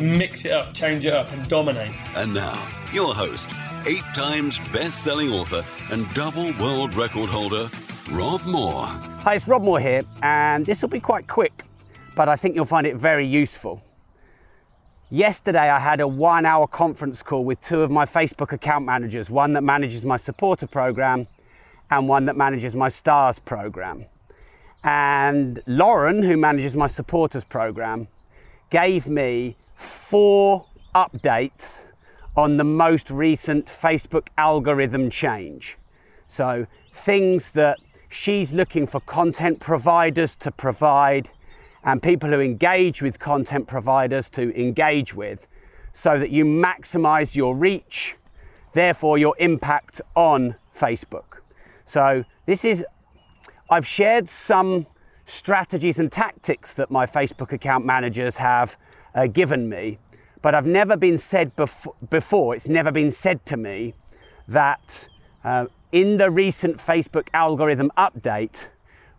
Mix it up, change it up, and dominate. And now, your host, eight times best selling author and double world record holder, Rob Moore. Hi, it's Rob Moore here, and this will be quite quick, but I think you'll find it very useful. Yesterday, I had a one hour conference call with two of my Facebook account managers one that manages my supporter program and one that manages my stars program. And Lauren, who manages my supporters program, gave me four updates on the most recent Facebook algorithm change. So, things that she's looking for content providers to provide and people who engage with content providers to engage with so that you maximize your reach, therefore, your impact on Facebook. So, this is, I've shared some strategies and tactics that my Facebook account managers have uh, given me, but I've never been said bef- before, it's never been said to me that uh, in the recent Facebook algorithm update,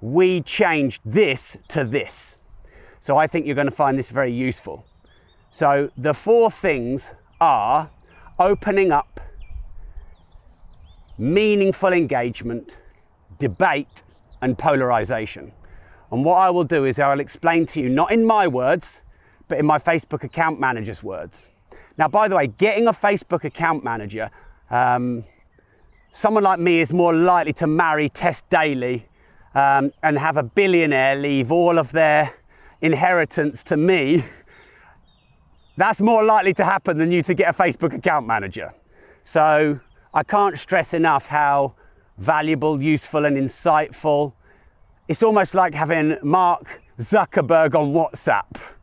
we changed this to this. So I think you're going to find this very useful. So the four things are opening up, meaningful engagement, debate, and polarization. And what I will do is I'll explain to you, not in my words, but in my Facebook account manager's words. Now, by the way, getting a Facebook account manager, um, someone like me is more likely to marry Tess Daly um, and have a billionaire leave all of their inheritance to me. That's more likely to happen than you to get a Facebook account manager. So I can't stress enough how valuable, useful, and insightful. It's almost like having Mark Zuckerberg on WhatsApp.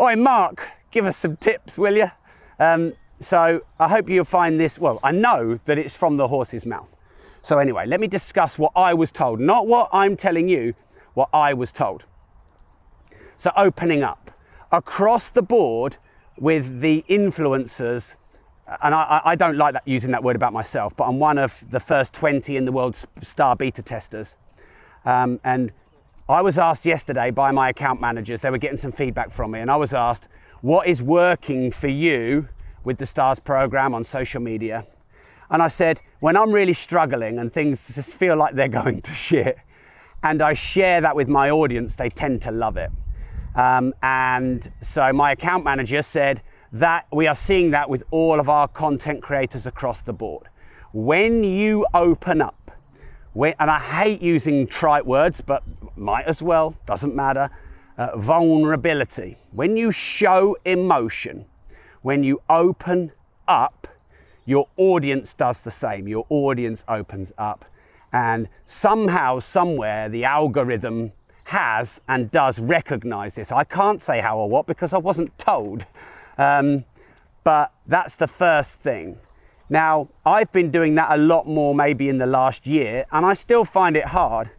Oi, Mark, give us some tips, will you? Um, so I hope you'll find this. Well, I know that it's from the horse's mouth. So, anyway, let me discuss what I was told, not what I'm telling you, what I was told. So, opening up across the board with the influencers, and I, I don't like that using that word about myself, but I'm one of the first 20 in the world's star beta testers. Um, and I was asked yesterday by my account managers, they were getting some feedback from me, and I was asked, What is working for you with the STARS program on social media? And I said, When I'm really struggling and things just feel like they're going to shit, and I share that with my audience, they tend to love it. Um, and so my account manager said that we are seeing that with all of our content creators across the board. When you open up, when, and I hate using trite words, but might as well, doesn't matter. Uh, vulnerability. When you show emotion, when you open up, your audience does the same. Your audience opens up. And somehow, somewhere, the algorithm has and does recognize this. I can't say how or what because I wasn't told. Um, but that's the first thing. Now, I've been doing that a lot more maybe in the last year, and I still find it hard.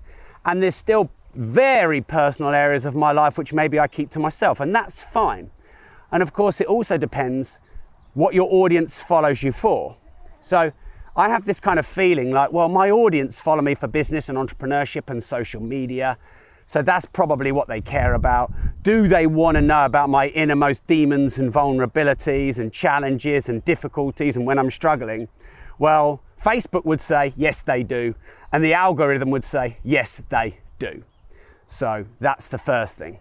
And there's still very personal areas of my life which maybe I keep to myself, and that's fine. And of course, it also depends what your audience follows you for. So I have this kind of feeling like, well, my audience follow me for business and entrepreneurship and social media. So that's probably what they care about. Do they want to know about my innermost demons and vulnerabilities and challenges and difficulties and when I'm struggling? Well, Facebook would say, yes, they do. And the algorithm would say, yes, they do. So that's the first thing.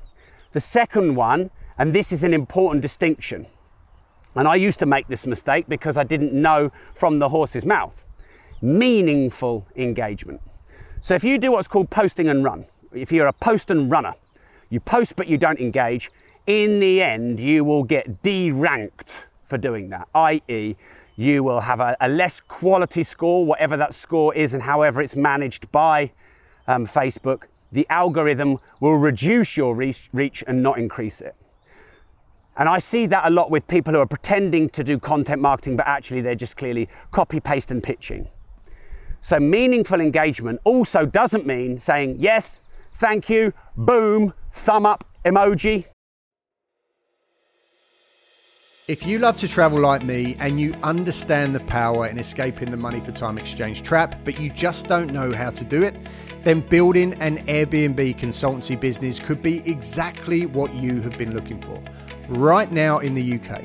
The second one, and this is an important distinction, and I used to make this mistake because I didn't know from the horse's mouth meaningful engagement. So if you do what's called posting and run, if you're a post and runner, you post but you don't engage, in the end you will get deranked for doing that, i.e., you will have a, a, less quality score, whatever that score is, and however it's managed by um, Facebook. The algorithm will reduce your reach, reach and not increase it. And I see that a lot with people who are pretending to do content marketing, but actually they're just clearly copy, paste, and pitching. So, meaningful engagement also doesn't mean saying yes, thank you, boom, thumb up, emoji. If you love to travel like me and you understand the power in escaping the money for time exchange trap, but you just don't know how to do it, then building an Airbnb consultancy business could be exactly what you have been looking for. Right now in the UK,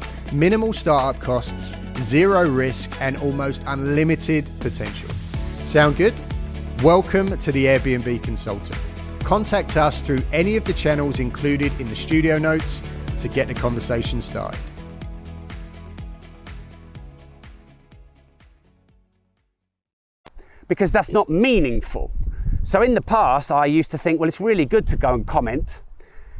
Minimal startup costs, zero risk, and almost unlimited potential. Sound good? Welcome to the Airbnb Consultant. Contact us through any of the channels included in the studio notes to get the conversation started. because that's not meaningful. So in the past, I used to think, well, it's really good to go and comment.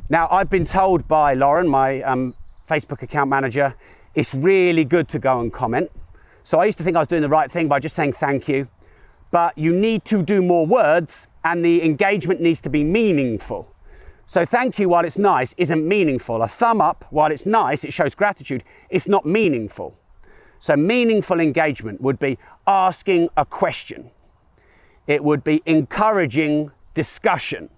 Now, I've been told by Lauren, my um, Facebook account manager, it's really good to go and comment. So I used to think I was doing the right thing by just saying thank you. But you need to do more words and the engagement needs to be meaningful. So thank you while it's nice isn't meaningful. A thumb up while it's nice, it shows gratitude, it's not meaningful. So meaningful engagement would be asking a question. It would be encouraging discussion.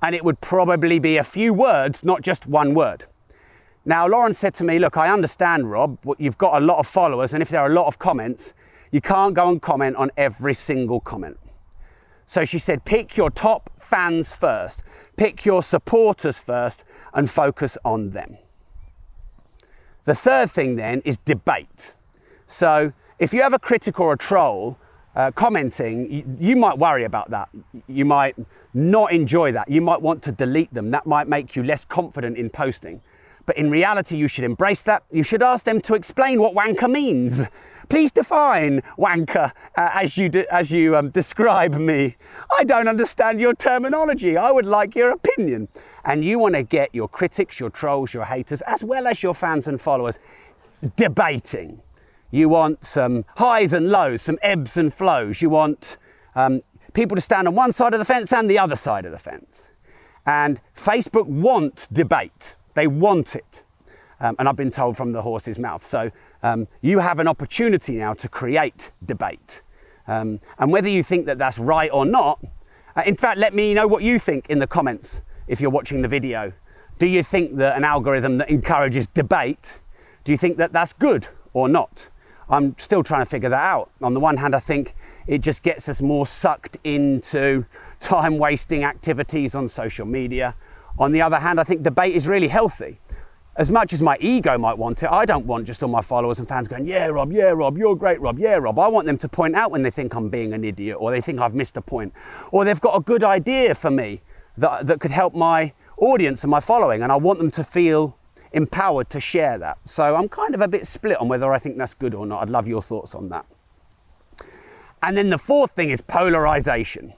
And it would probably be a few words, not just one word. Now, Lauren said to me, Look, I understand, Rob, you've got a lot of followers, and if there are a lot of comments, you can't go and comment on every single comment. So she said, Pick your top fans first, pick your supporters first, and focus on them. The third thing then is debate. So if you have a critic or a troll uh, commenting, you, you, might worry about that. You might not enjoy that. You might want to delete them. That might make you less confident in posting. But in reality, you should embrace that. You should ask them to explain what wanker means. Please define wanker uh, as you, de- as you um, describe me. I don't understand your terminology. I would like your opinion. And you want to get your critics, your trolls, your haters, as well as your fans and followers debating. You want some highs and lows, some ebbs and flows. You want um, people to stand on one side of the fence and the other side of the fence. And Facebook want debate. They want it. Um, and I've been told from the horse's mouth. So um, you have an opportunity now to create debate. Um, and whether you think that that's right or not, uh, in fact, let me know what you think in the comments if you're watching the video. Do you think that an algorithm that encourages debate, do you think that that's good or not? I'm still trying to figure that out. On the one hand, I think it just gets us more sucked into time wasting activities on social media. On the other hand, I think debate is really healthy. As much as my ego might want it, I don't want just all my followers and fans going, Yeah, Rob, yeah, Rob, you're great, Rob, yeah, Rob. I want them to point out when they think I'm being an idiot or they think I've missed a point or they've got a good idea for me that, that could help my audience and my following. And I want them to feel empowered to share that. So I'm kind of a bit split on whether I think that's good or not. I'd love your thoughts on that. And then the fourth thing is polarization.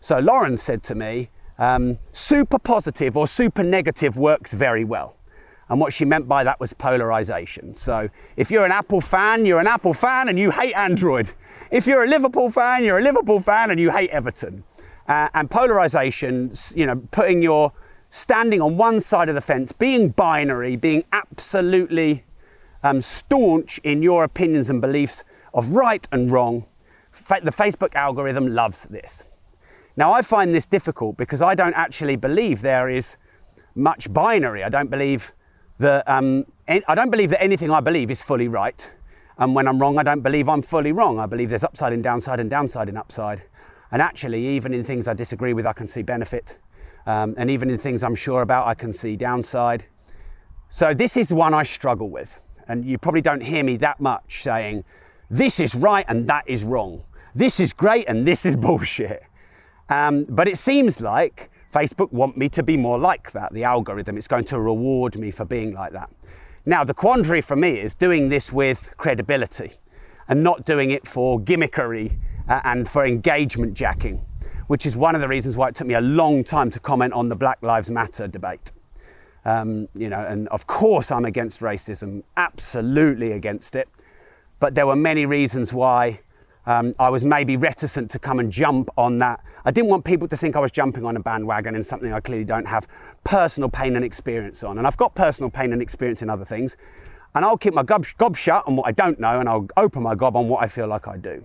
So Lauren said to me, um, super positive or super negative works very well. And what she meant by that was polarization. So if you're an Apple fan, you're an Apple fan and you hate Android. If you're a Liverpool fan, you're a Liverpool fan and you hate Everton. Uh, and polarization, you know, putting your standing on one side of the fence, being binary, being absolutely um, staunch in your opinions and beliefs of right and wrong, fa- the Facebook algorithm loves this. Now, I find this difficult because I don't actually believe there is much binary. I don't believe that um, I don't believe that anything I believe is fully right. And when I'm wrong, I don't believe I'm fully wrong. I believe there's upside and downside and downside and upside. And actually, even in things I disagree with, I can see benefit. Um, and even in things I'm sure about, I can see downside. So this is one I struggle with. And you probably don't hear me that much saying, this is right and that is wrong. This is great and this is bullshit. Um, but it seems like Facebook want me to be more like that, the algorithm. It's going to reward me for being like that. Now, the quandary for me is doing this with credibility and not doing it for gimmickery uh, and for engagement jacking, which is one of the reasons why it took me a long time to comment on the Black Lives Matter debate. Um, you know, and of course I'm against racism, absolutely against it. But there were many reasons why um, I was maybe reticent to come and jump on that. I didn't want people to think I was jumping on a bandwagon in something I clearly don't have personal pain and experience on. And I've got personal pain and experience in other things. And I'll keep my gob, gob shut on what I don't know and I'll open my gob on what I feel like I do.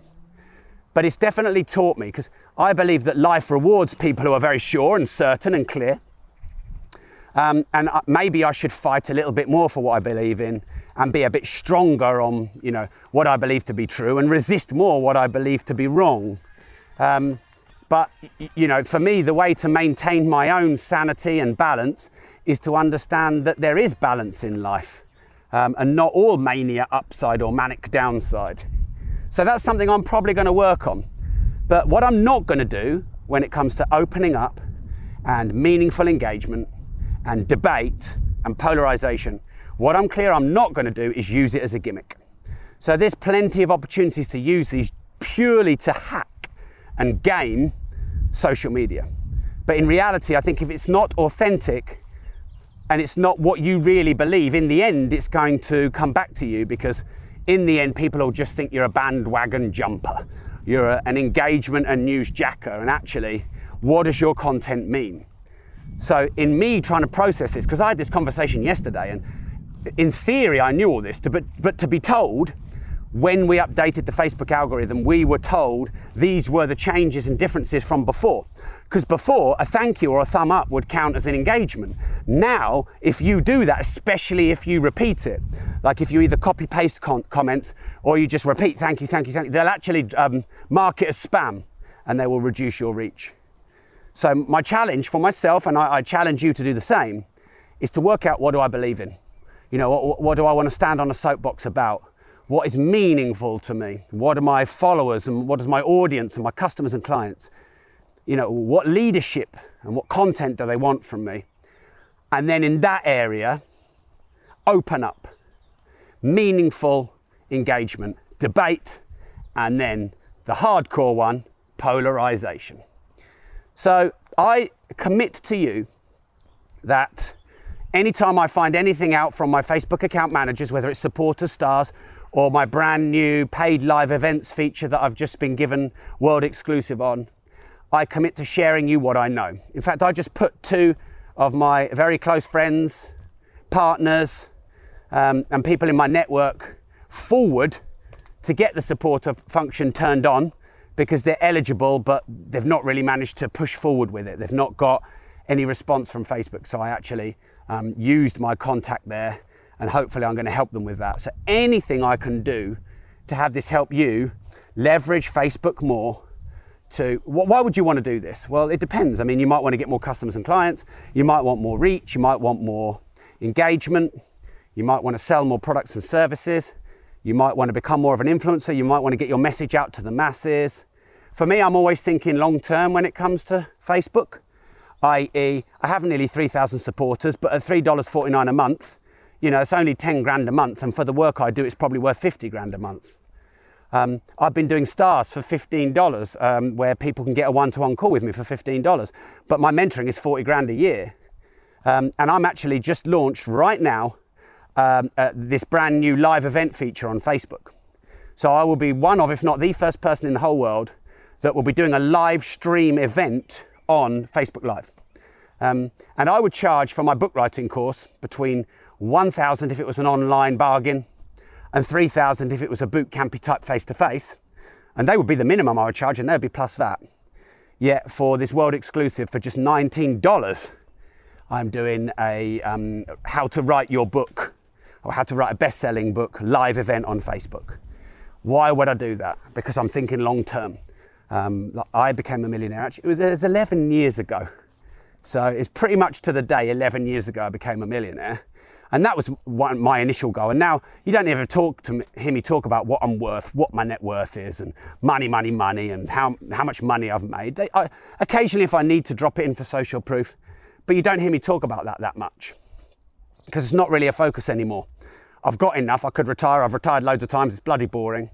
But it's definitely taught me because I believe that life rewards people who are very sure and certain and clear. Um, and maybe I should fight a little bit more for what I believe in and be a bit stronger on, you know, what I believe to be true and resist more what I believe to be wrong. Um, but, you know, for me, the way to maintain my own sanity and balance is to understand that there is balance in life um, and not all mania upside or manic downside. So that's something I'm probably going to work on. But what I'm not going to do when it comes to opening up and meaningful engagement and debate and polarization, what I'm clear I'm not going to do is use it as a gimmick. So there's plenty of opportunities to use these purely to hack and game social media. But in reality, I think if it's not authentic and it's not what you really believe, in the end, it's going to come back to you because in the end, people will just think you're a bandwagon jumper. You're a, an engagement and news jacker. And actually, what does your content mean? So, in me trying to process this, because I had this conversation yesterday, and in theory, I knew all this, but, but to be told, when we updated the Facebook algorithm, we were told these were the changes and differences from before. Because before, a thank you or a thumb up would count as an engagement. Now, if you do that, especially if you repeat it, like if you either copy paste comments or you just repeat thank you, thank you, thank you, they'll actually um, mark it as spam and they will reduce your reach. So, my challenge for myself, and I, I challenge you to do the same, is to work out what do I believe in? You know, what, what do I want to stand on a soapbox about? What is meaningful to me? What are my followers and what is my audience and my customers and clients? You know, what leadership and what content do they want from me? And then in that area, open up meaningful engagement, debate, and then the hardcore one, polarization. So I commit to you that anytime I find anything out from my Facebook account managers, whether it's supporter stars or my brand new paid live events feature that I've just been given world exclusive on, I commit to sharing you what I know. In fact, I just put two of my very close friends, partners, um, and people in my network forward to get the supporter function turned on because they're eligible, but they've not really managed to push forward with it. They've not got any response from Facebook. So I actually um, used my contact there, and hopefully I'm going to help them with that. So anything I can do to have this help you leverage Facebook more. To why would you want to do this? Well, it depends. I mean, you might want to get more customers and clients. You might want more reach. You might want more engagement. You might want to sell more products and services. You might want to become more of an influencer. You might want to get your message out to the masses. For me, I'm always thinking long term when it comes to Facebook i.e., I have nearly 3,000 supporters, but at $3.49 a month, you know, it's only 10 grand a month, and for the work I do, it's probably worth 50 grand a month. Um, I've been doing stars for $15, um, where people can get a one to one call with me for $15, but my mentoring is 40 grand a year. Um, and I'm actually just launched right now um, uh, this brand new live event feature on Facebook. So I will be one of, if not the first person in the whole world that will be doing a live stream event on Facebook Live. Um, and I would charge for my book writing course between 1,000 if it was an online bargain and 3,000 if it was a boot campy type face to face. And they would be the minimum I would charge and they'd be plus that. Yet for this world exclusive for just $19, I'm doing a um, how to write your book or how to write a best selling book live event on Facebook. Why would I do that? Because I'm thinking long term. Um, I became a millionaire. Actually, it was, it was 11 years ago. So it's pretty much to the day 11 years ago I became a millionaire. And that was one, my initial goal. And now you don't ever talk to me, hear me talk about what I'm worth, what my net worth is, and money, money, money, and how, how much money I've made. They, I, occasionally, if I need to drop it in for social proof, but you don't hear me talk about that that much because it's not really a focus anymore. I've got enough. I could retire. I've retired loads of times. It's bloody boring.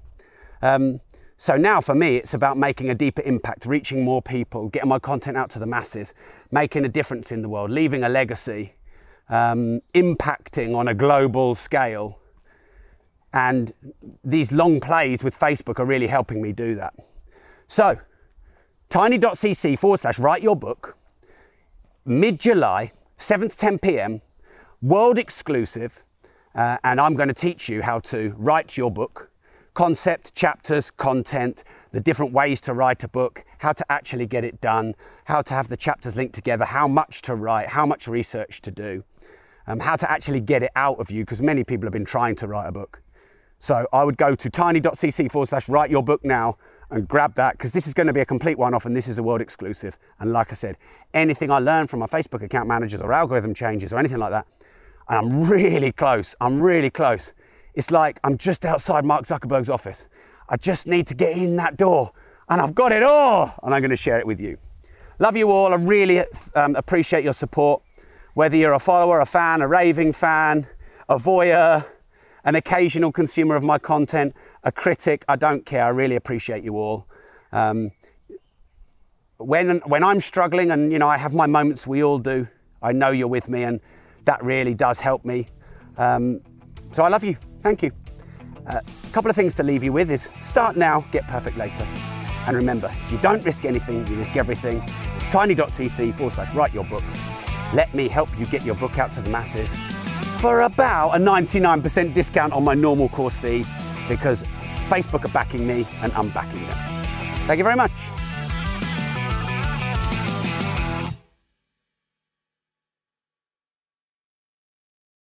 Um, so now for me, it's about making a deeper impact, reaching more people, getting my content out to the masses, making a difference in the world, leaving a legacy, um, impacting on a global scale. And these long plays with Facebook are really helping me do that. So, tiny.cc forward slash write your book, mid July, 7 to 10 pm, world exclusive. Uh, and I'm going to teach you how to write your book concept, chapters, content, the different ways to write a book, how to actually get it done, how to have the chapters linked together, how much to write, how much research to do, um, how to actually get it out of you, because many people have been trying to write a book. So I would go to tiny.cc forward slash write your book now and grab that because this is going to be a complete one off and this is a world exclusive. And like I said, anything I learn from my Facebook account managers or algorithm changes or anything like that, and I'm really close, I'm really close. It's like I'm just outside Mark Zuckerberg's office. I just need to get in that door and I've got it all and I'm going to share it with you. Love you all. I really um, appreciate your support. Whether you're a follower, a fan, a raving fan, a voyeur, an occasional consumer of my content, a critic, I don't care. I really appreciate you all. Um, when, when I'm struggling, and you know, I have my moments, we all do, I know you're with me, and that really does help me. Um, so I love you. Thank you. A uh, couple of things to leave you with is start now, get perfect later. And remember, if you don't risk anything, you risk everything. Tiny.cc forward slash write your book. Let me help you get your book out to the masses for about a 99% discount on my normal course fees because Facebook are backing me and I'm backing them. Thank you very much.